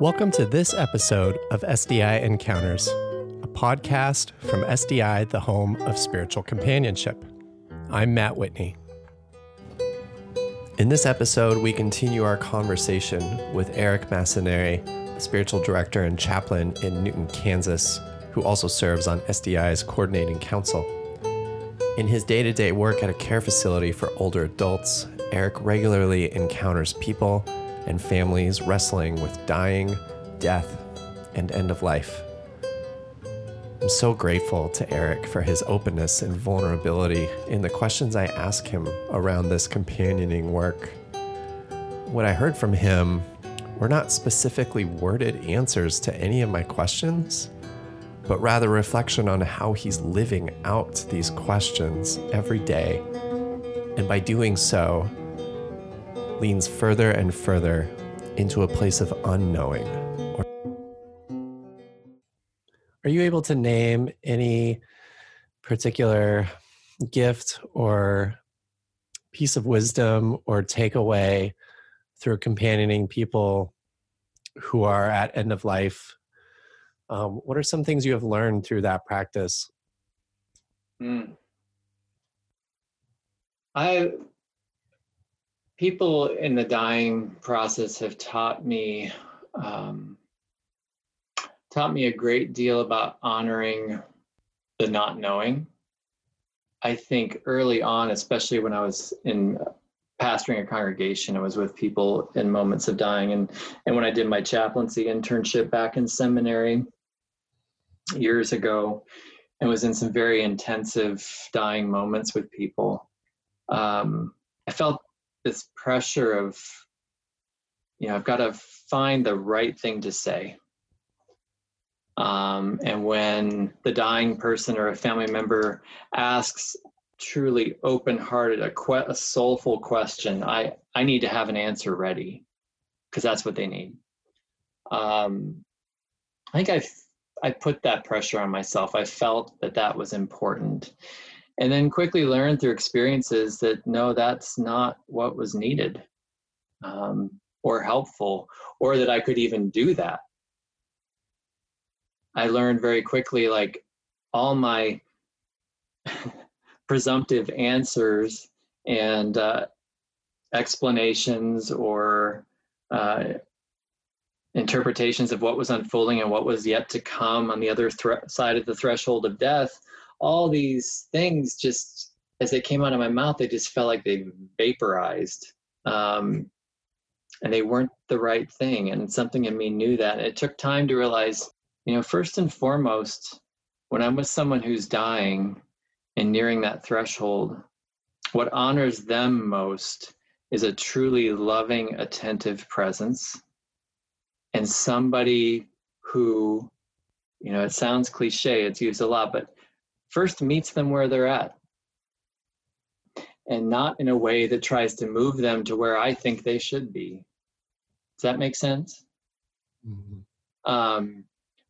Welcome to this episode of SDI Encounters, a podcast from SDI, the home of spiritual companionship. I'm Matt Whitney. In this episode, we continue our conversation with Eric Massanari, a spiritual director and chaplain in Newton, Kansas, who also serves on SDI's coordinating council. In his day to day work at a care facility for older adults, Eric regularly encounters people and families wrestling with dying, death, and end of life. I'm so grateful to Eric for his openness and vulnerability in the questions I ask him around this companioning work. What I heard from him were not specifically worded answers to any of my questions, but rather reflection on how he's living out these questions every day. And by doing so, leans further and further into a place of unknowing. Are you able to name any particular gift or piece of wisdom or takeaway through companioning people who are at end of life? Um, what are some things you have learned through that practice? Mm. I people in the dying process have taught me um, taught me a great deal about honoring the not knowing. I think early on, especially when I was in pastoring a congregation, I was with people in moments of dying, and and when I did my chaplaincy internship back in seminary years ago, and was in some very intensive dying moments with people. Um, I felt this pressure of you know i've got to find the right thing to say. Um, and when the dying person or a family member asks truly open-hearted a, que- a soulful question i i need to have an answer ready because that's what they need. Um, i think i i put that pressure on myself. I felt that that was important and then quickly learn through experiences that no that's not what was needed um, or helpful or that i could even do that. I learned very quickly like all my presumptive answers and uh, explanations or uh, interpretations of what was unfolding and what was yet to come on the other thre- side of the threshold of death all these things just as they came out of my mouth, they just felt like they vaporized. Um, and they weren't the right thing. And something in me knew that. it took time to realize, you know, first and foremost, when I'm with someone who's dying and nearing that threshold, what honors them most is a truly loving, attentive presence and somebody who, you know, it sounds cliche, it's used a lot, but first meets them where they're at and not in a way that tries to move them to where I think they should be. Does that make sense? Mm-hmm. Um,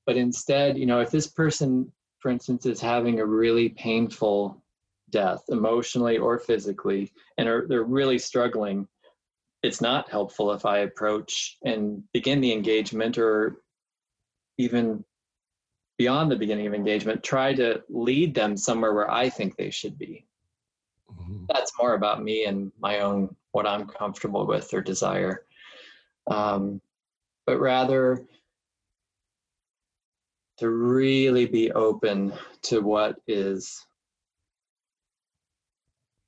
but instead, you know, if this person, for instance, is having a really painful death, emotionally or physically, and are, they're really struggling, it's not helpful if I approach and begin the engagement or even beyond the beginning of engagement, try to lead them somewhere where I think they should be. Mm-hmm. That's more about me and my own, what I'm comfortable with or desire. Um, but rather to really be open to what is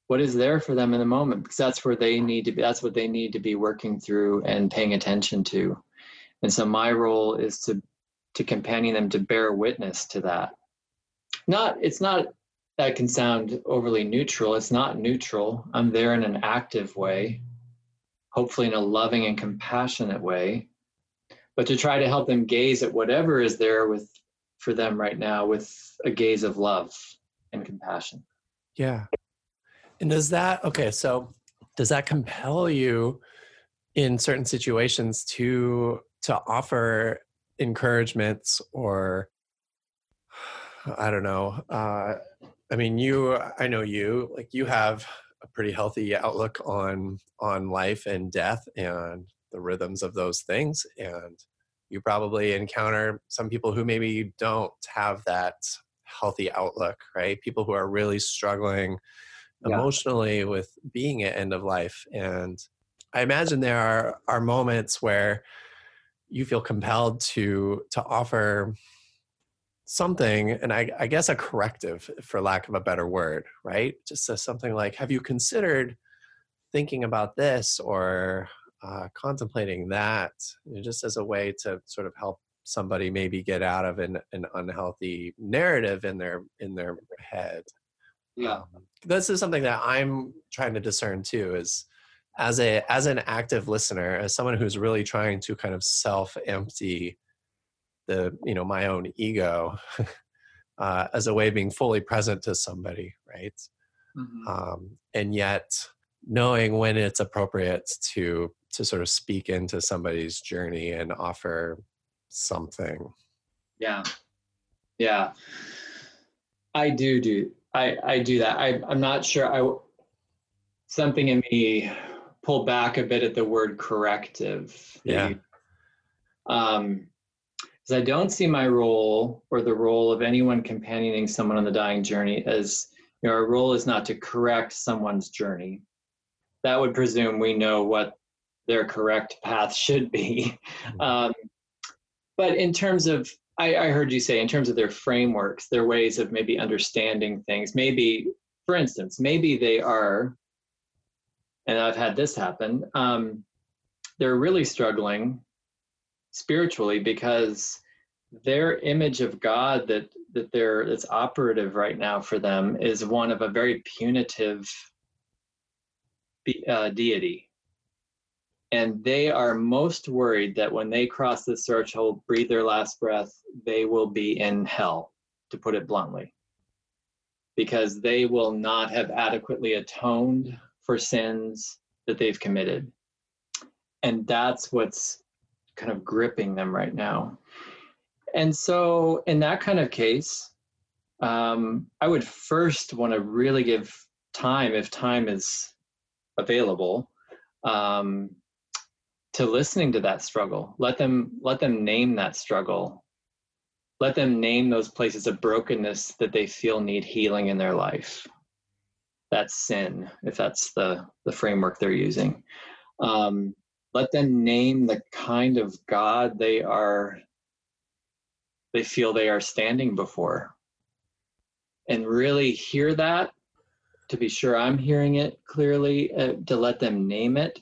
what is there for them in the moment because that's where they need to be that's what they need to be working through and paying attention to and so my role is to to companion them to bear witness to that. Not, it's not, that can sound overly neutral. It's not neutral. I'm there in an active way, hopefully in a loving and compassionate way, but to try to help them gaze at whatever is there with for them right now with a gaze of love and compassion. Yeah. And does that, okay, so does that compel you in certain situations to to offer encouragements or I don't know. Uh, I mean, you. I know you. Like you have a pretty healthy outlook on on life and death and the rhythms of those things. And you probably encounter some people who maybe you don't have that healthy outlook, right? People who are really struggling yeah. emotionally with being at end of life. And I imagine there are, are moments where you feel compelled to to offer something and I, I, guess a corrective for lack of a better word right? Just says something like have you considered thinking about this or uh, contemplating that? You know, just as a way to sort of help somebody maybe get out of an, an unhealthy narrative in their in their head. Yeah. Um, this is something that i'm trying to discern too is as a as an active listener as someone who's really trying to kind of self empty the you know my own ego uh, as a way of being fully present to somebody right? Mm-hmm. um, and yet knowing when it's appropriate to to sort of speak into somebody's journey and offer something. Yeah. Yeah. I do do i i do that. I i'm not sure i something in me pull back a bit at the word corrective yeah um because I don't see my role or the role of anyone companioning someone on the dying journey as you know, our role is not to correct someone's journey. That would presume we know what their correct path should be. Mm-hmm. Um, but in terms of, I, I heard you say, in terms of their frameworks, their ways of maybe understanding things, maybe, for instance, maybe they are, and I've had this happen, um, they're really struggling spiritually because their image of God that that they're that's operative right now for them is one of a very punitive uh, deity. And they are most worried that when they cross this threshold, breathe their last breath, they will be in hell, to put it bluntly, because they will not have adequately atoned for sins that they've committed. And that's what's kind of gripping them right now. And so, in that kind of case, um, I would first want to really give time, if time is available, um, to listening to that struggle. Let them let them name that struggle. Let them name those places of brokenness that they feel need healing in their life. That's sin, if that's the the framework they're using. Um, let them name the kind of god they are they feel they are standing before. And really hear that to be sure i'm hearing it clearly uh, to let them name it.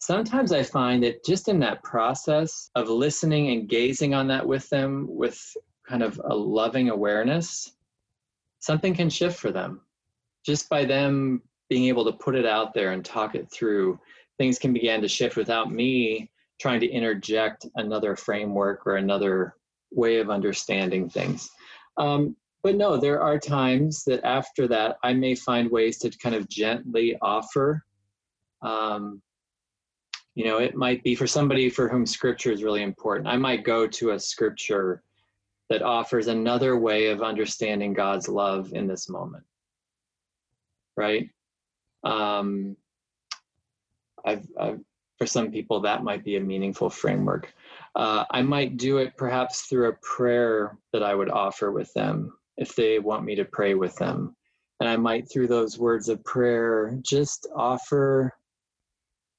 Sometimes i find that just in that process of listening and gazing on that with them with kind of a loving awareness something can shift for them just by them being able to put it out there and talk it through things can begin to shift without me trying to interject another framework or another way of understanding things. Um, but no, there are times that after that, I may find ways to kind of gently offer. Um, you know, it might be for somebody for whom scripture is really important. I might go to a scripture that offers another way of understanding God's love in this moment. Right? Um, I've, I've, for some people, that might be a meaningful framework. Uh, I might do it perhaps through a prayer that I would offer with them if they want me to pray with them. And I might, through those words of prayer, just offer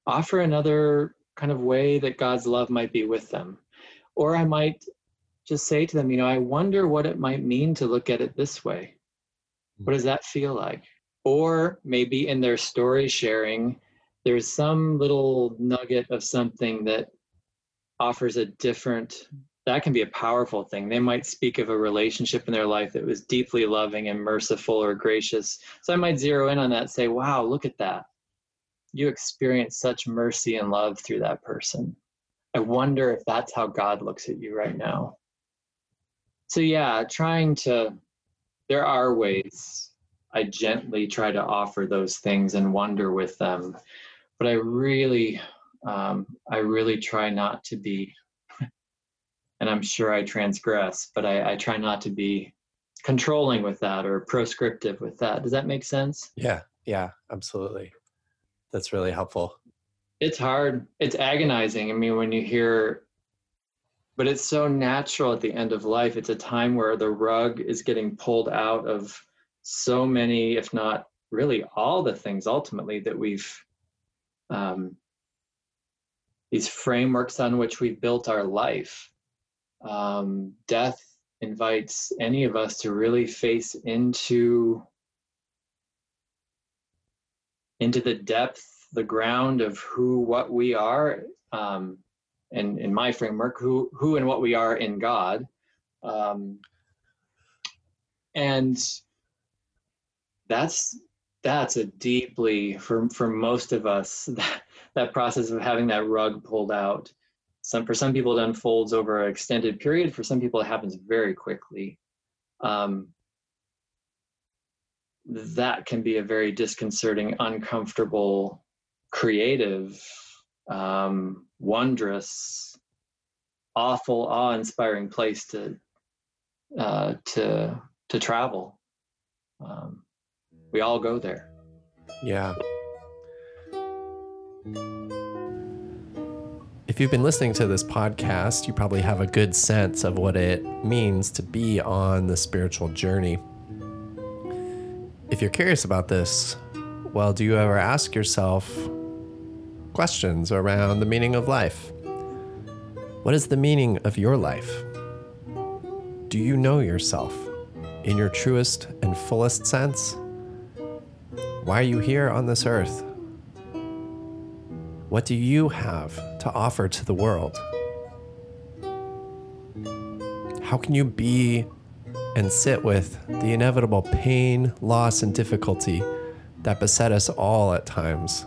offer another kind of way that God's love might be with them. Or I might just say to them, you know, I wonder what it might mean to look at it this way. What does that feel like? Or maybe in their story sharing, there's some little nugget of something that offers a different that can be a powerful thing. They might speak of a relationship in their life that was deeply loving and merciful or gracious. So i might zero in on that say wow look at that. You experienced such mercy and love through that person. I wonder if that's how god looks at you right now. So yeah trying to there are ways i gently try to offer those things and wonder with them but I really, um, I really try not to be, and I'm sure I transgress, but I, I try not to be controlling with that or proscriptive with that. Does that make sense? Yeah, yeah, absolutely. That's really helpful. It's hard. It's agonizing. I mean, when you hear but it's so natural at the end of life. It's a time where the rug is getting pulled out of so many, if not really all the things ultimately that we've um, these frameworks on which we've built our life. Um, death invites any of us to really face into into the depth, the ground of who, what we are, um, and in my framework, who, who and what we are in God, um, and that's that's a deeply for for most of us that that process of having that rug pulled out. Some for some people it unfolds over an extended period. For some people it happens very quickly. Um, that can be a very disconcerting uncomfortable creative um, wondrous awful awe-inspiring place to uh, to to travel. Um, we all go there. Yeah. If you've been listening to this podcast, you probably have a good sense of what it means to be on the spiritual journey. If you're curious about this, well, do you ever ask yourself questions around the meaning of life? What is the meaning of your life? Do you know yourself in your truest and fullest sense? Why are you here on this earth? What do you have to offer to the world? How can you be and sit with the inevitable pain, loss, and difficulty that beset us all at times?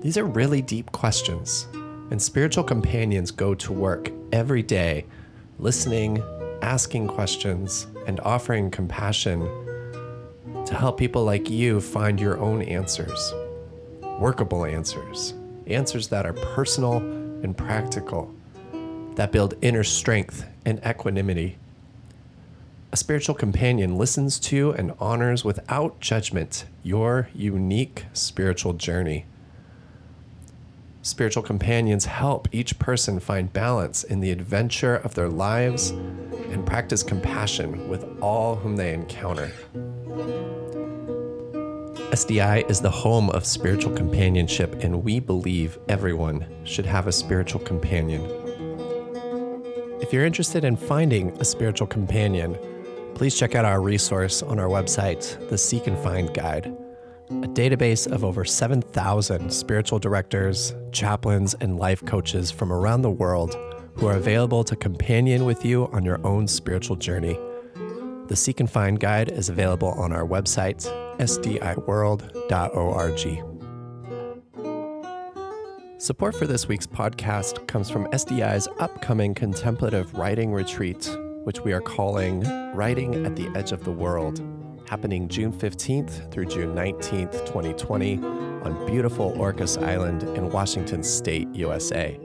These are really deep questions, and spiritual companions go to work every day listening, asking questions, and offering compassion to help people like you find your own answers, workable answers, answers that are personal and practical, that build inner strength and equanimity. A spiritual companion listens to and honors without judgment your unique spiritual journey. Spiritual companions help each person find balance in the adventure of their lives and practice compassion with all whom they encounter. SDI is the home of spiritual companionship, and we believe everyone should have a spiritual companion. If you're interested in finding a spiritual companion, please check out our resource on our website, the Seek and Find Guide, a database of over 7,000 spiritual directors, chaplains, and life coaches from around the world who are available to companion with you on your own spiritual journey. The Seek and Find Guide is available on our website, sdiworld.org. Support for this week's podcast comes from SDI's upcoming contemplative writing retreat, which we are calling Writing at the Edge of the World, happening June 15th through June 19th, 2020, on beautiful Orcas Island in Washington State, USA.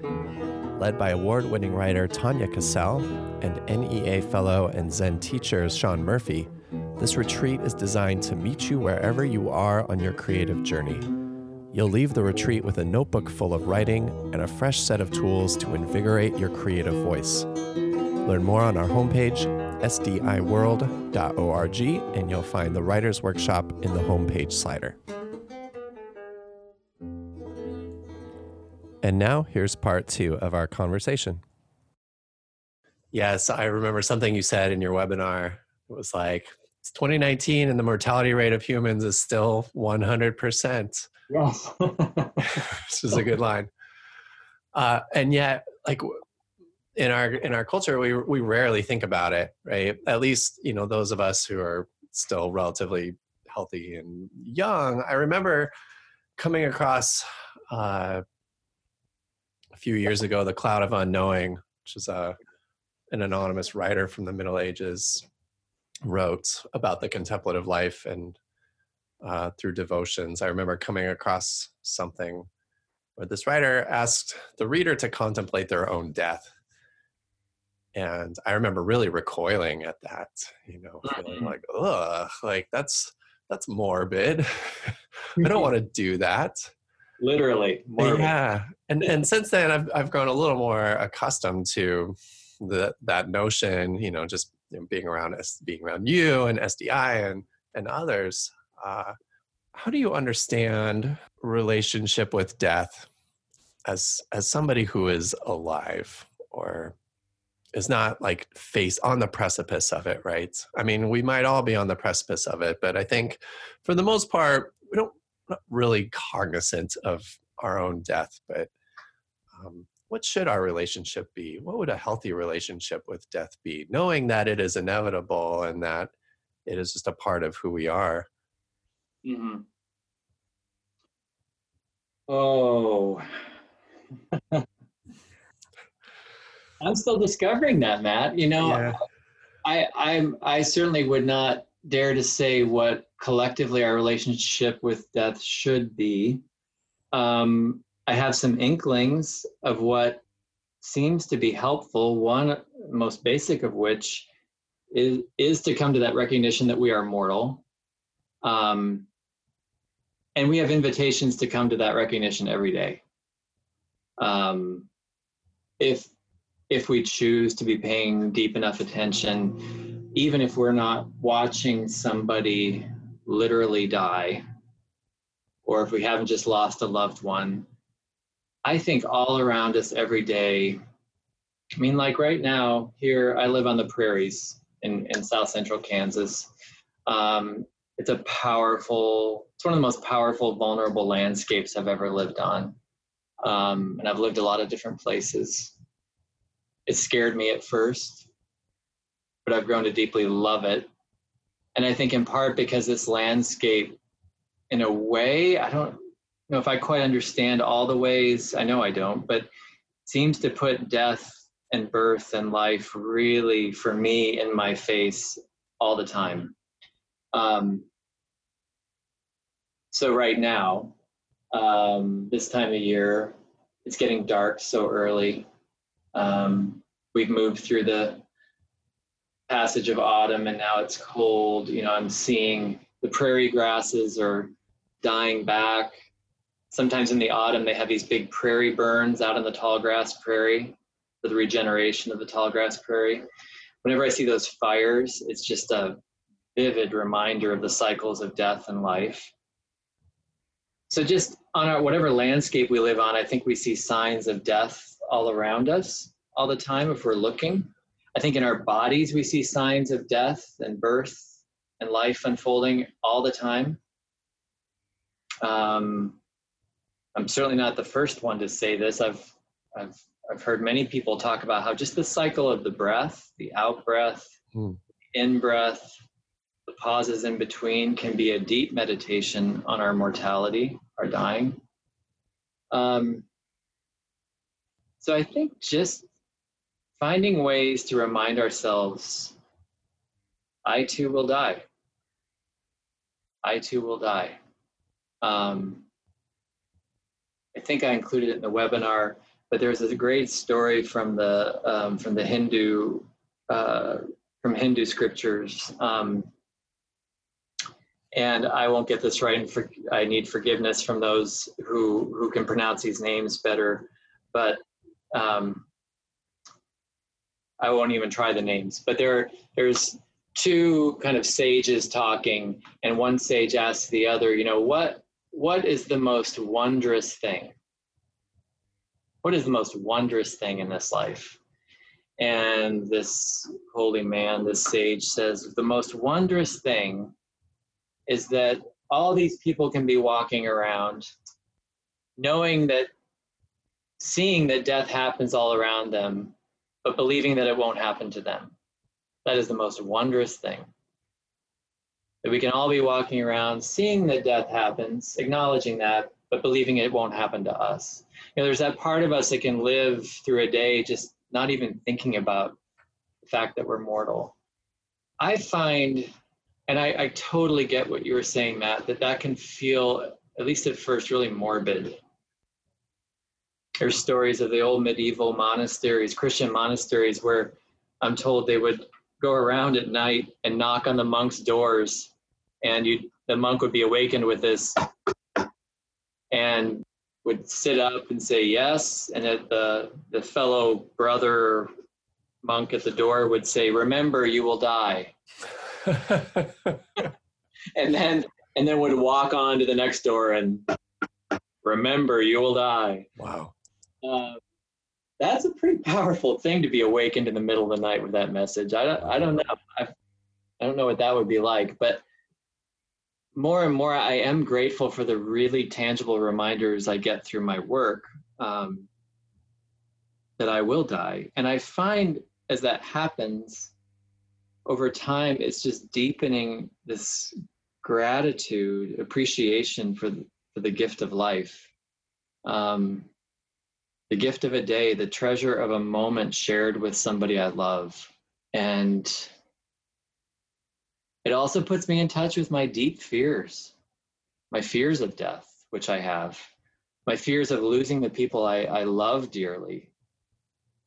Led by award winning writer Tanya Cassell and NEA fellow and Zen teacher Sean Murphy, this retreat is designed to meet you wherever you are on your creative journey. You'll leave the retreat with a notebook full of writing and a fresh set of tools to invigorate your creative voice. Learn more on our homepage, sdiworld.org, and you'll find the Writer's Workshop in the homepage slider. And now, here's part two of our conversation. Yes, I remember something you said in your webinar. It was like, it's 2019 and the mortality rate of humans is still 100%. Yes. this is a good line. Uh, and yet, like in our in our culture, we we rarely think about it, right? At least you know those of us who are still relatively healthy and young. I remember coming across uh, a few years ago the Cloud of Unknowing, which is a an anonymous writer from the Middle Ages wrote about the contemplative life and uh, through devotions. I remember coming across something where this writer asked the reader to contemplate their own death. And I remember really recoiling at that, you know, feeling mm-hmm. like, ugh, like that's that's morbid. I don't want to do that. Literally. Yeah. And and since then I've I've grown a little more accustomed to the that notion, you know, just being around us being around you and SDI and and others. Uh, how do you understand relationship with death as as somebody who is alive or is not like face on the precipice of it right i mean we might all be on the precipice of it but i think for the most part we don't really cognizant of our own death but um, what should our relationship be what would a healthy relationship with death be knowing that it is inevitable and that it is just a part of who we are mm-hmm. oh I'm still discovering that, Matt. You know, yeah. I I'm I certainly would not dare to say what collectively our relationship with death should be. Um, I have some inklings of what seems to be helpful. One most basic of which is is to come to that recognition that we are mortal. Um, and we have invitations to come to that recognition every day. Um, if if we choose to be paying deep enough attention, even if we're not watching somebody literally die, or if we haven't just lost a loved one, I think all around us every day. I mean, like right now, here I live on the prairies in, in south central Kansas. Um, it's a powerful, it's one of the most powerful, vulnerable landscapes I've ever lived on. Um, and I've lived a lot of different places it scared me at first, but I've grown to deeply love it. And I think in part because this landscape, in a way, I don't know if I quite understand all the ways, I know I don't, but seems to put death and birth and life really, for me, in my face all the time. Um, so, right now, um, this time of year, it's getting dark so early. Um, we've moved through the passage of autumn and now it's cold. You know, I'm seeing the prairie grasses are dying back. Sometimes in the autumn, they have these big prairie burns out in the tall grass prairie for the regeneration of the tall grass prairie. Whenever I see those fires, it's just a vivid reminder of the cycles of death and life. So, just on our whatever landscape we live on, I think we see signs of death all around us all the time if we're looking. I think in our bodies, we see signs of death and birth and life unfolding all the time. Um, I'm certainly not the first one to say this. I've, I've, I've heard many people talk about how just the cycle of the breath, the out breath, mm. in breath, the pauses in between can be a deep meditation on our mortality, our dying. Um, so I think just finding ways to remind ourselves I too will die. I too will die. Um, I think I included it in the webinar, but there's a great story from the um, from the Hindu uh, from Hindu scriptures. Um, and I won't get this right, and for, I need forgiveness from those who who can pronounce these names better. But um, I won't even try the names, but there there's two kind of sages talking, and one sage asks the other, you know, what what is the most wondrous thing? What is the most wondrous thing in this life? And this holy man, this sage says, the most wondrous thing is that all these people can be walking around knowing that seeing that death happens all around them, but believing that it won't happen to them. That is the most wondrous thing. That we can all be walking around seeing that death happens, acknowledging that, but believing it won't happen to us. You know, there's that part of us that can live through a day just not even thinking about the fact that we're mortal. I find, and I, I totally get what you were saying, Matt, that that can feel, at least at first, really morbid there's stories of the old medieval monasteries, Christian monasteries, where I'm told they would go around at night and knock on the monks' doors, and you the monk would be awakened with this, and would sit up and say yes, and that the the fellow brother monk at the door would say, "Remember, you will die," and then and then would walk on to the next door and remember, you will die. Wow. Uh, that's a pretty powerful thing to be awakened in the middle of the night with that message. I don't, I don't know. I, I don't know what that would be like, but more and more, I am grateful for the really tangible reminders I get through my work um, that I will die. And I find as that happens over time, it's just deepening this gratitude, appreciation for the, for the gift of life. Um, the gift of a day, the treasure of a moment shared with somebody I love. And it also puts me in touch with my deep fears, my fears of death, which I have, my fears of losing the people I, I love dearly.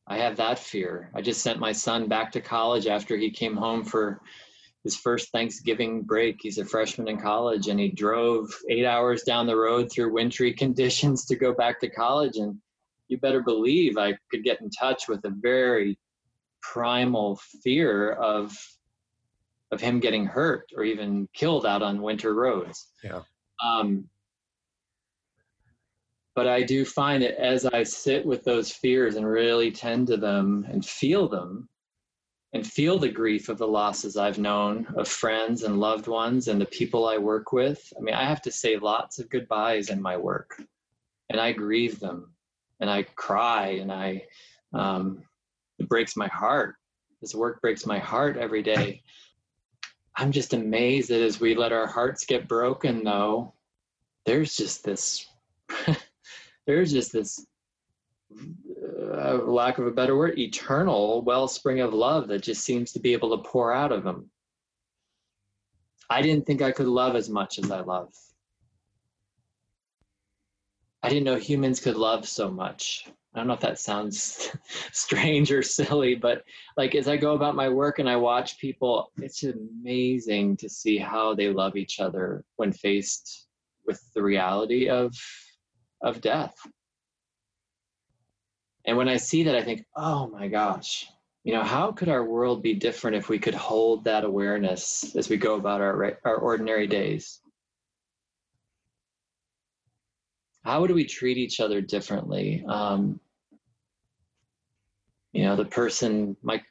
I have that fear. I just sent my son back to college after he came home for his first Thanksgiving break. He's a freshman in college and he drove eight hours down the road through wintry conditions to go back to college. And you better believe I could get in touch with a very primal fear of of him getting hurt or even killed out on winter roads. Yeah. Um, but I do find that as I sit with those fears and really tend to them and feel them, and feel the grief of the losses I've known of friends and loved ones and the people I work with. I mean, I have to say lots of goodbyes in my work, and I grieve them, and I cry, and I um, it breaks my heart. This work breaks my heart every day. I'm just amazed that as we let our hearts get broken, though, there's just this, there's just this uh, lack of a better word, eternal wellspring of love that just seems to be able to pour out of them. I didn't think I could love as much as I love. I didn't know humans could love so much. I don't know if that sounds strange or silly, but like as I go about my work and I watch people, it's amazing to see how they love each other when faced with the reality of of death. And when I see that, I think, oh my gosh, you know, how could our world be different if we could hold that awareness as we go about our, our ordinary days? How would we treat each other differently? Um, you know, the person, my,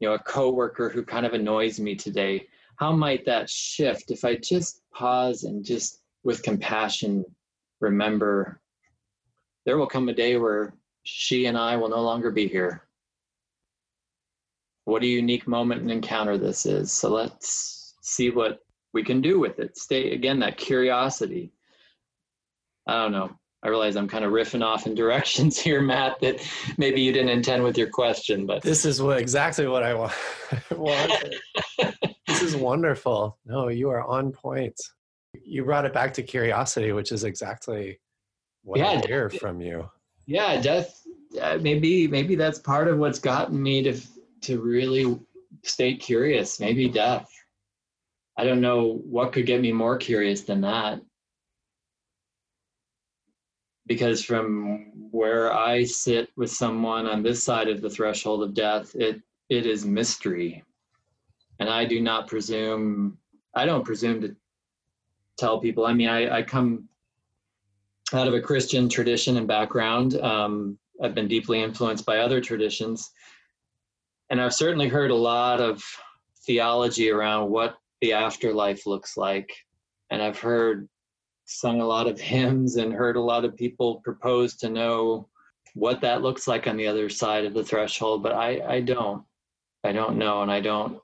you know, a coworker who kind of annoys me today, how might that shift if I just pause and just with compassion remember there will come a day where she and I will no longer be here. What a unique moment and encounter this is. So let's see what we can do with it. Stay again, that curiosity. I don't know. I realize I'm kind of riffing off in directions here, Matt, that maybe you didn't intend with your question, but this is what exactly what I want. this is wonderful. No, you are on point. You brought it back to curiosity, which is exactly what yeah, I hear from you yeah death uh, maybe maybe that's part of what's gotten me to to really stay curious maybe death i don't know what could get me more curious than that because from where i sit with someone on this side of the threshold of death it it is mystery and i do not presume i don't presume to tell people i mean i, I come out of a Christian tradition and background. Um, I've been deeply influenced by other traditions. And I've certainly heard a lot of theology around what the afterlife looks like. And I've heard sung a lot of hymns and heard a lot of people propose to know what that looks like on the other side of the threshold. But I, I don't. I don't know. And I don't.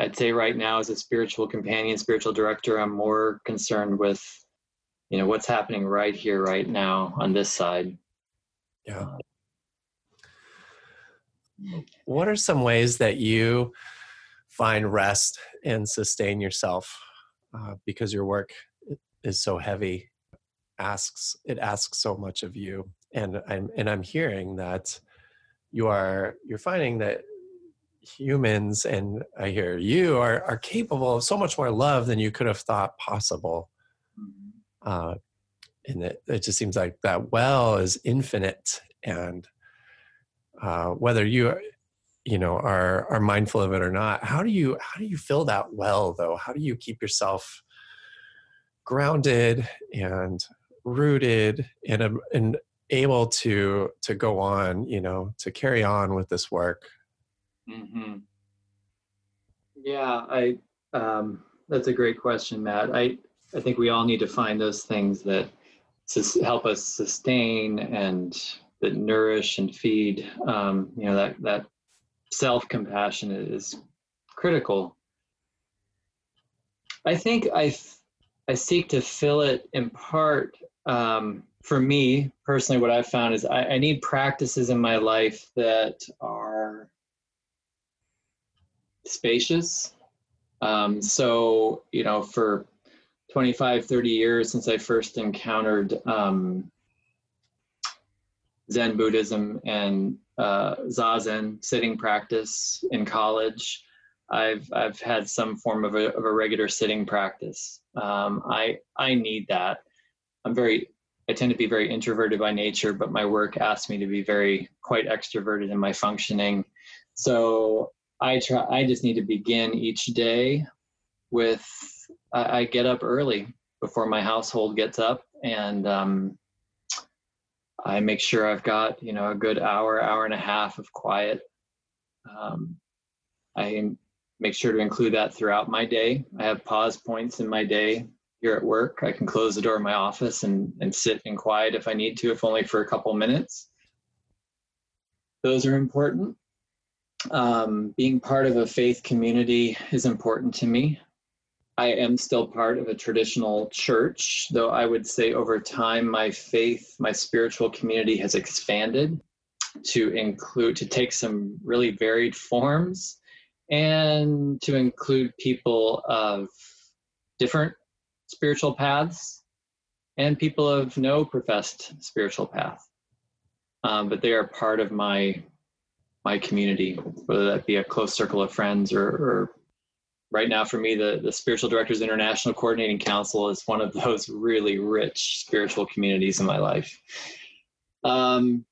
I'd say right now, as a spiritual companion, spiritual director, I'm more concerned with you know what's happening right here right now on this side yeah uh, what are some ways that you find rest and sustain yourself uh, because your work is so heavy asks it asks so much of you. And i'm and i'm hearing that you are you're finding that humans and i hear you are are capable of so much more love than you could have thought possible. Uh, and it, it just seems like that well is infinite. And uh, whether you you know are are mindful of it or not how do you how do you fill that well though? How do you keep yourself grounded and rooted and and able to to go on you know to carry on with this work? Mm-hmm. yeah i um that's a great question matt. I i think we all need to find those things that help us sustain and that nourish and feed um you know that that self compassion is critical i think i i seek to fill it in part um, for me personally, what I've found is I, I need practices in my life that are spacious. Um, so, you know, for 25, 30 years since I first encountered um, Zen Buddhism and uh, Zazen sitting practice in college, I've I've had some form of a, of a regular sitting practice. Um, I I need that. I'm very I tend to be very introverted by nature, but my work asks me to be very quite extroverted in my functioning. So I try. I just need to begin each day with. I, I get up early before my household gets up, and um, I make sure I've got you know a good hour, hour and a half of quiet. Um, I make sure to include that throughout my day. I have pause points in my day here at work. I can close the door of my office and, and sit in quiet if I need to, if only for a couple minutes. Those are important. Um, being part of a faith community is important to me. I am still part of a traditional church, though I would say over time my faith, my spiritual community has expanded to include, to take some really varied forms and to include people of different spiritual paths and people of no professed spiritual path. Um, but they are part of my my community, whether that be a close circle of friends or, or right now for me, the, the Spiritual Directors International Coordinating Council is one of those really rich spiritual communities in my life. Um,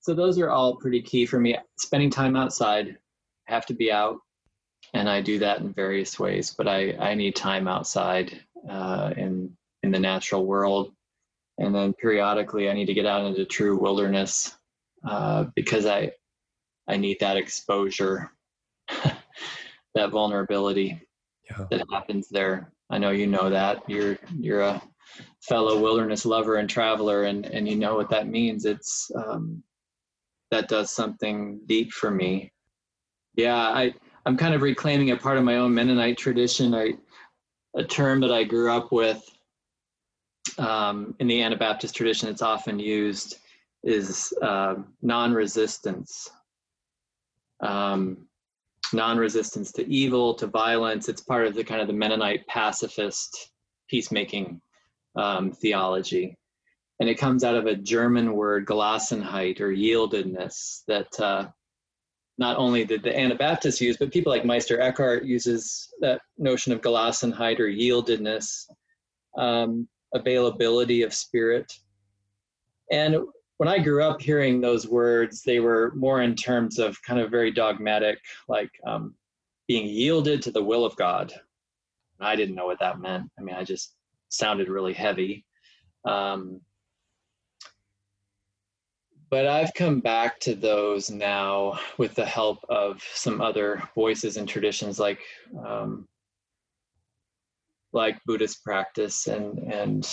so those are all pretty key for me. Spending time outside, have to be out, and I do that in various ways. But I I need time outside uh, in in the natural world, and then periodically I need to get out into true wilderness uh, because I I need that exposure, that vulnerability yeah. that happens there. I know you know that you're you're a fellow wilderness lover and traveler, and and you know what that means. It's um, that does something deep for me. Yeah, I I'm kind of reclaiming a part of my own Mennonite tradition. I a term that I grew up with um, in the Anabaptist tradition. It's often used is uh, non-resistance. Um, non-resistance to evil, to violence. It's part of the kind of the Mennonite pacifist peacemaking um, theology. And it comes out of a German word, Gelassenheit or yieldedness, that uh, not only did the Anabaptists use, but people like Meister Eckhart uses that notion of Gelassenheit or yieldedness, um, availability of spirit. And when I grew up hearing those words, they were more in terms of kind of very dogmatic, like um, being yielded to the will of God. I didn't know what that meant. I mean, I just sounded really heavy. Um, but I've come back to those now with the help of some other voices and traditions like um, like Buddhist practice and and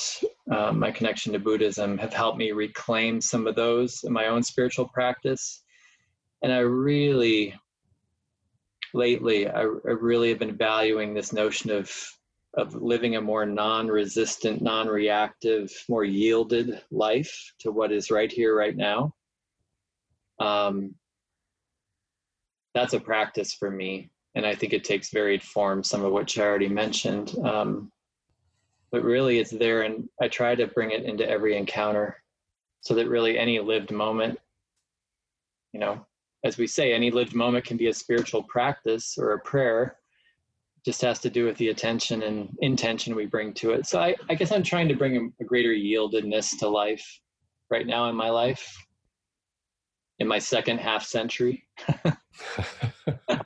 um, my connection to Buddhism have helped me reclaim some of those in my own spiritual practice. And I really, lately, I, I really have been valuing this notion of of living a more non-resistant, non-reactive, more yielded life to what is right here, right now. Um, that's a practice for me, and I think it takes varied forms. Some of which I already mentioned, um, but really, it's there, and I try to bring it into every encounter, so that really any lived moment, you know, as we say, any lived moment can be a spiritual practice or a prayer just has to do with the attention and intention we bring to it. So I, I guess I'm trying to bring a greater yieldedness to life right now in my life, in my second half century.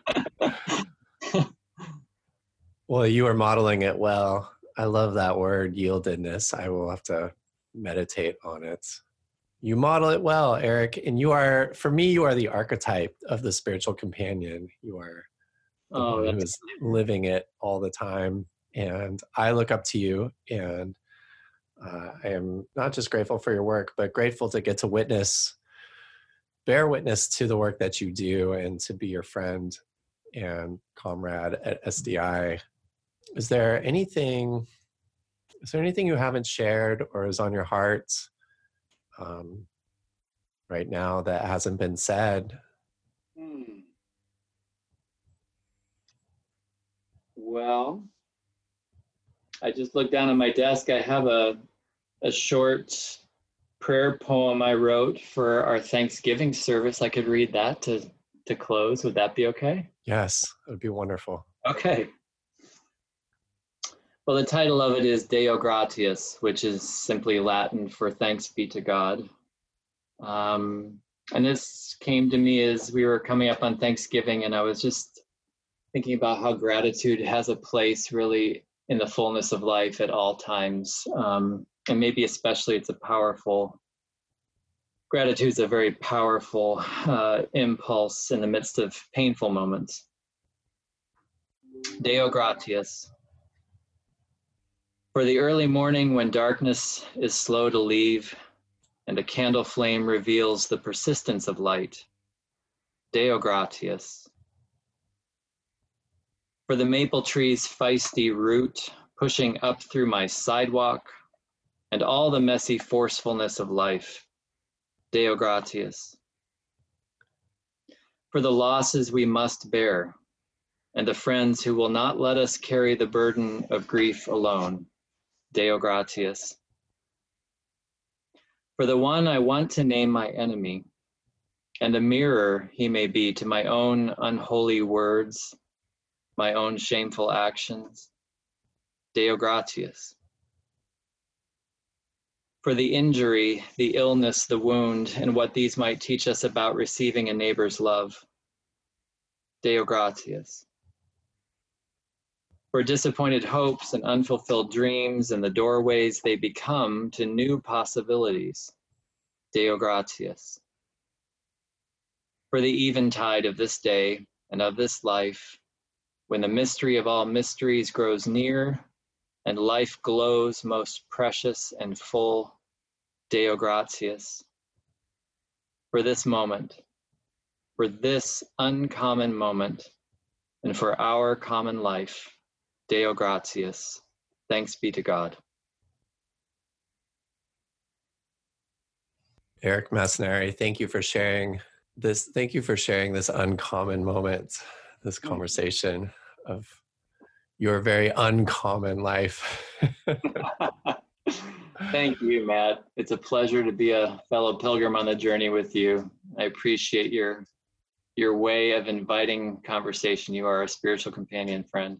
well, you are modeling it well. I love that word, yieldedness. I will have to meditate on it. You model it well, Eric. And you are, for me, you are the archetype of the spiritual companion. You are oh, who is living it all the time. And I look up to you, and uh, I am not just grateful for your work, but grateful to get to witness, bear witness to the work that you do, and to be your friend and comrade at SDI. Is there anything? Is there anything you haven't shared or is on your heart um, right now that hasn't been said? Hmm. Well, I just looked down at my desk. I have a a short prayer poem I wrote for our Thanksgiving service. I could read that to to close. Would that be okay? Yes, it would be wonderful. Okay. Well, the title of it is Deo Gratias, which is simply Latin for thanks be to God. Um, and this came to me as we were coming up on Thanksgiving, and I was just thinking about how gratitude has a place really in the fullness of life at all times. Um, and maybe especially it's a powerful, gratitude is a very powerful uh, impulse in the midst of painful moments. Deo gratias. For the early morning when darkness is slow to leave and a candle flame reveals the persistence of light. Deo gratias for the maple tree's feisty root pushing up through my sidewalk, and all the messy forcefulness of life. Deo gratias. For the losses we must bear, and the friends who will not let us carry the burden of grief alone. Deo gratias. For the one I want to name my enemy, and a mirror he may be to my own unholy words my own shameful actions. Deo gratias. For the injury, the illness, the wound, and what these might teach us about receiving a neighbor's love. Deo gratias. For disappointed hopes and unfulfilled dreams and the doorways they become to new possibilities. Deo gratias. For the eventide of this day and of this life when the mystery of all mysteries grows near and life glows most precious and full, Deo gratias. For this moment, for this uncommon moment, and for our common life, Deo gratias. Thanks be to God. Eric Massanari, thank you for sharing this. Thank you for sharing this uncommon moment this conversation of your very uncommon life. Thank you, Matt. It's a pleasure to be a fellow pilgrim on the journey with you. I appreciate your your way of inviting conversation. You are a spiritual companion friend.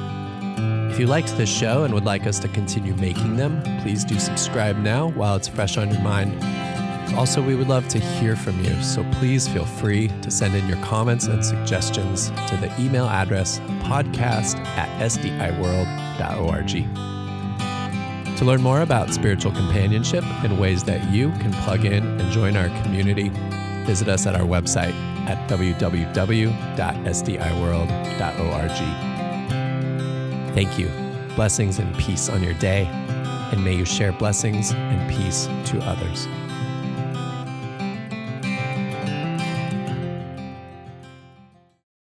If you liked this show and would like us to continue making them, please do subscribe now while it's fresh on your mind. Also, we would love to hear from you, so please feel free to send in your comments and suggestions to the email address podcast at sdiworld.org. To learn more about spiritual companionship and ways that you can plug in and join our community, visit us at our website at www.sdiworld.org. Thank you. Blessings and peace on your day, and may you share blessings and peace to others.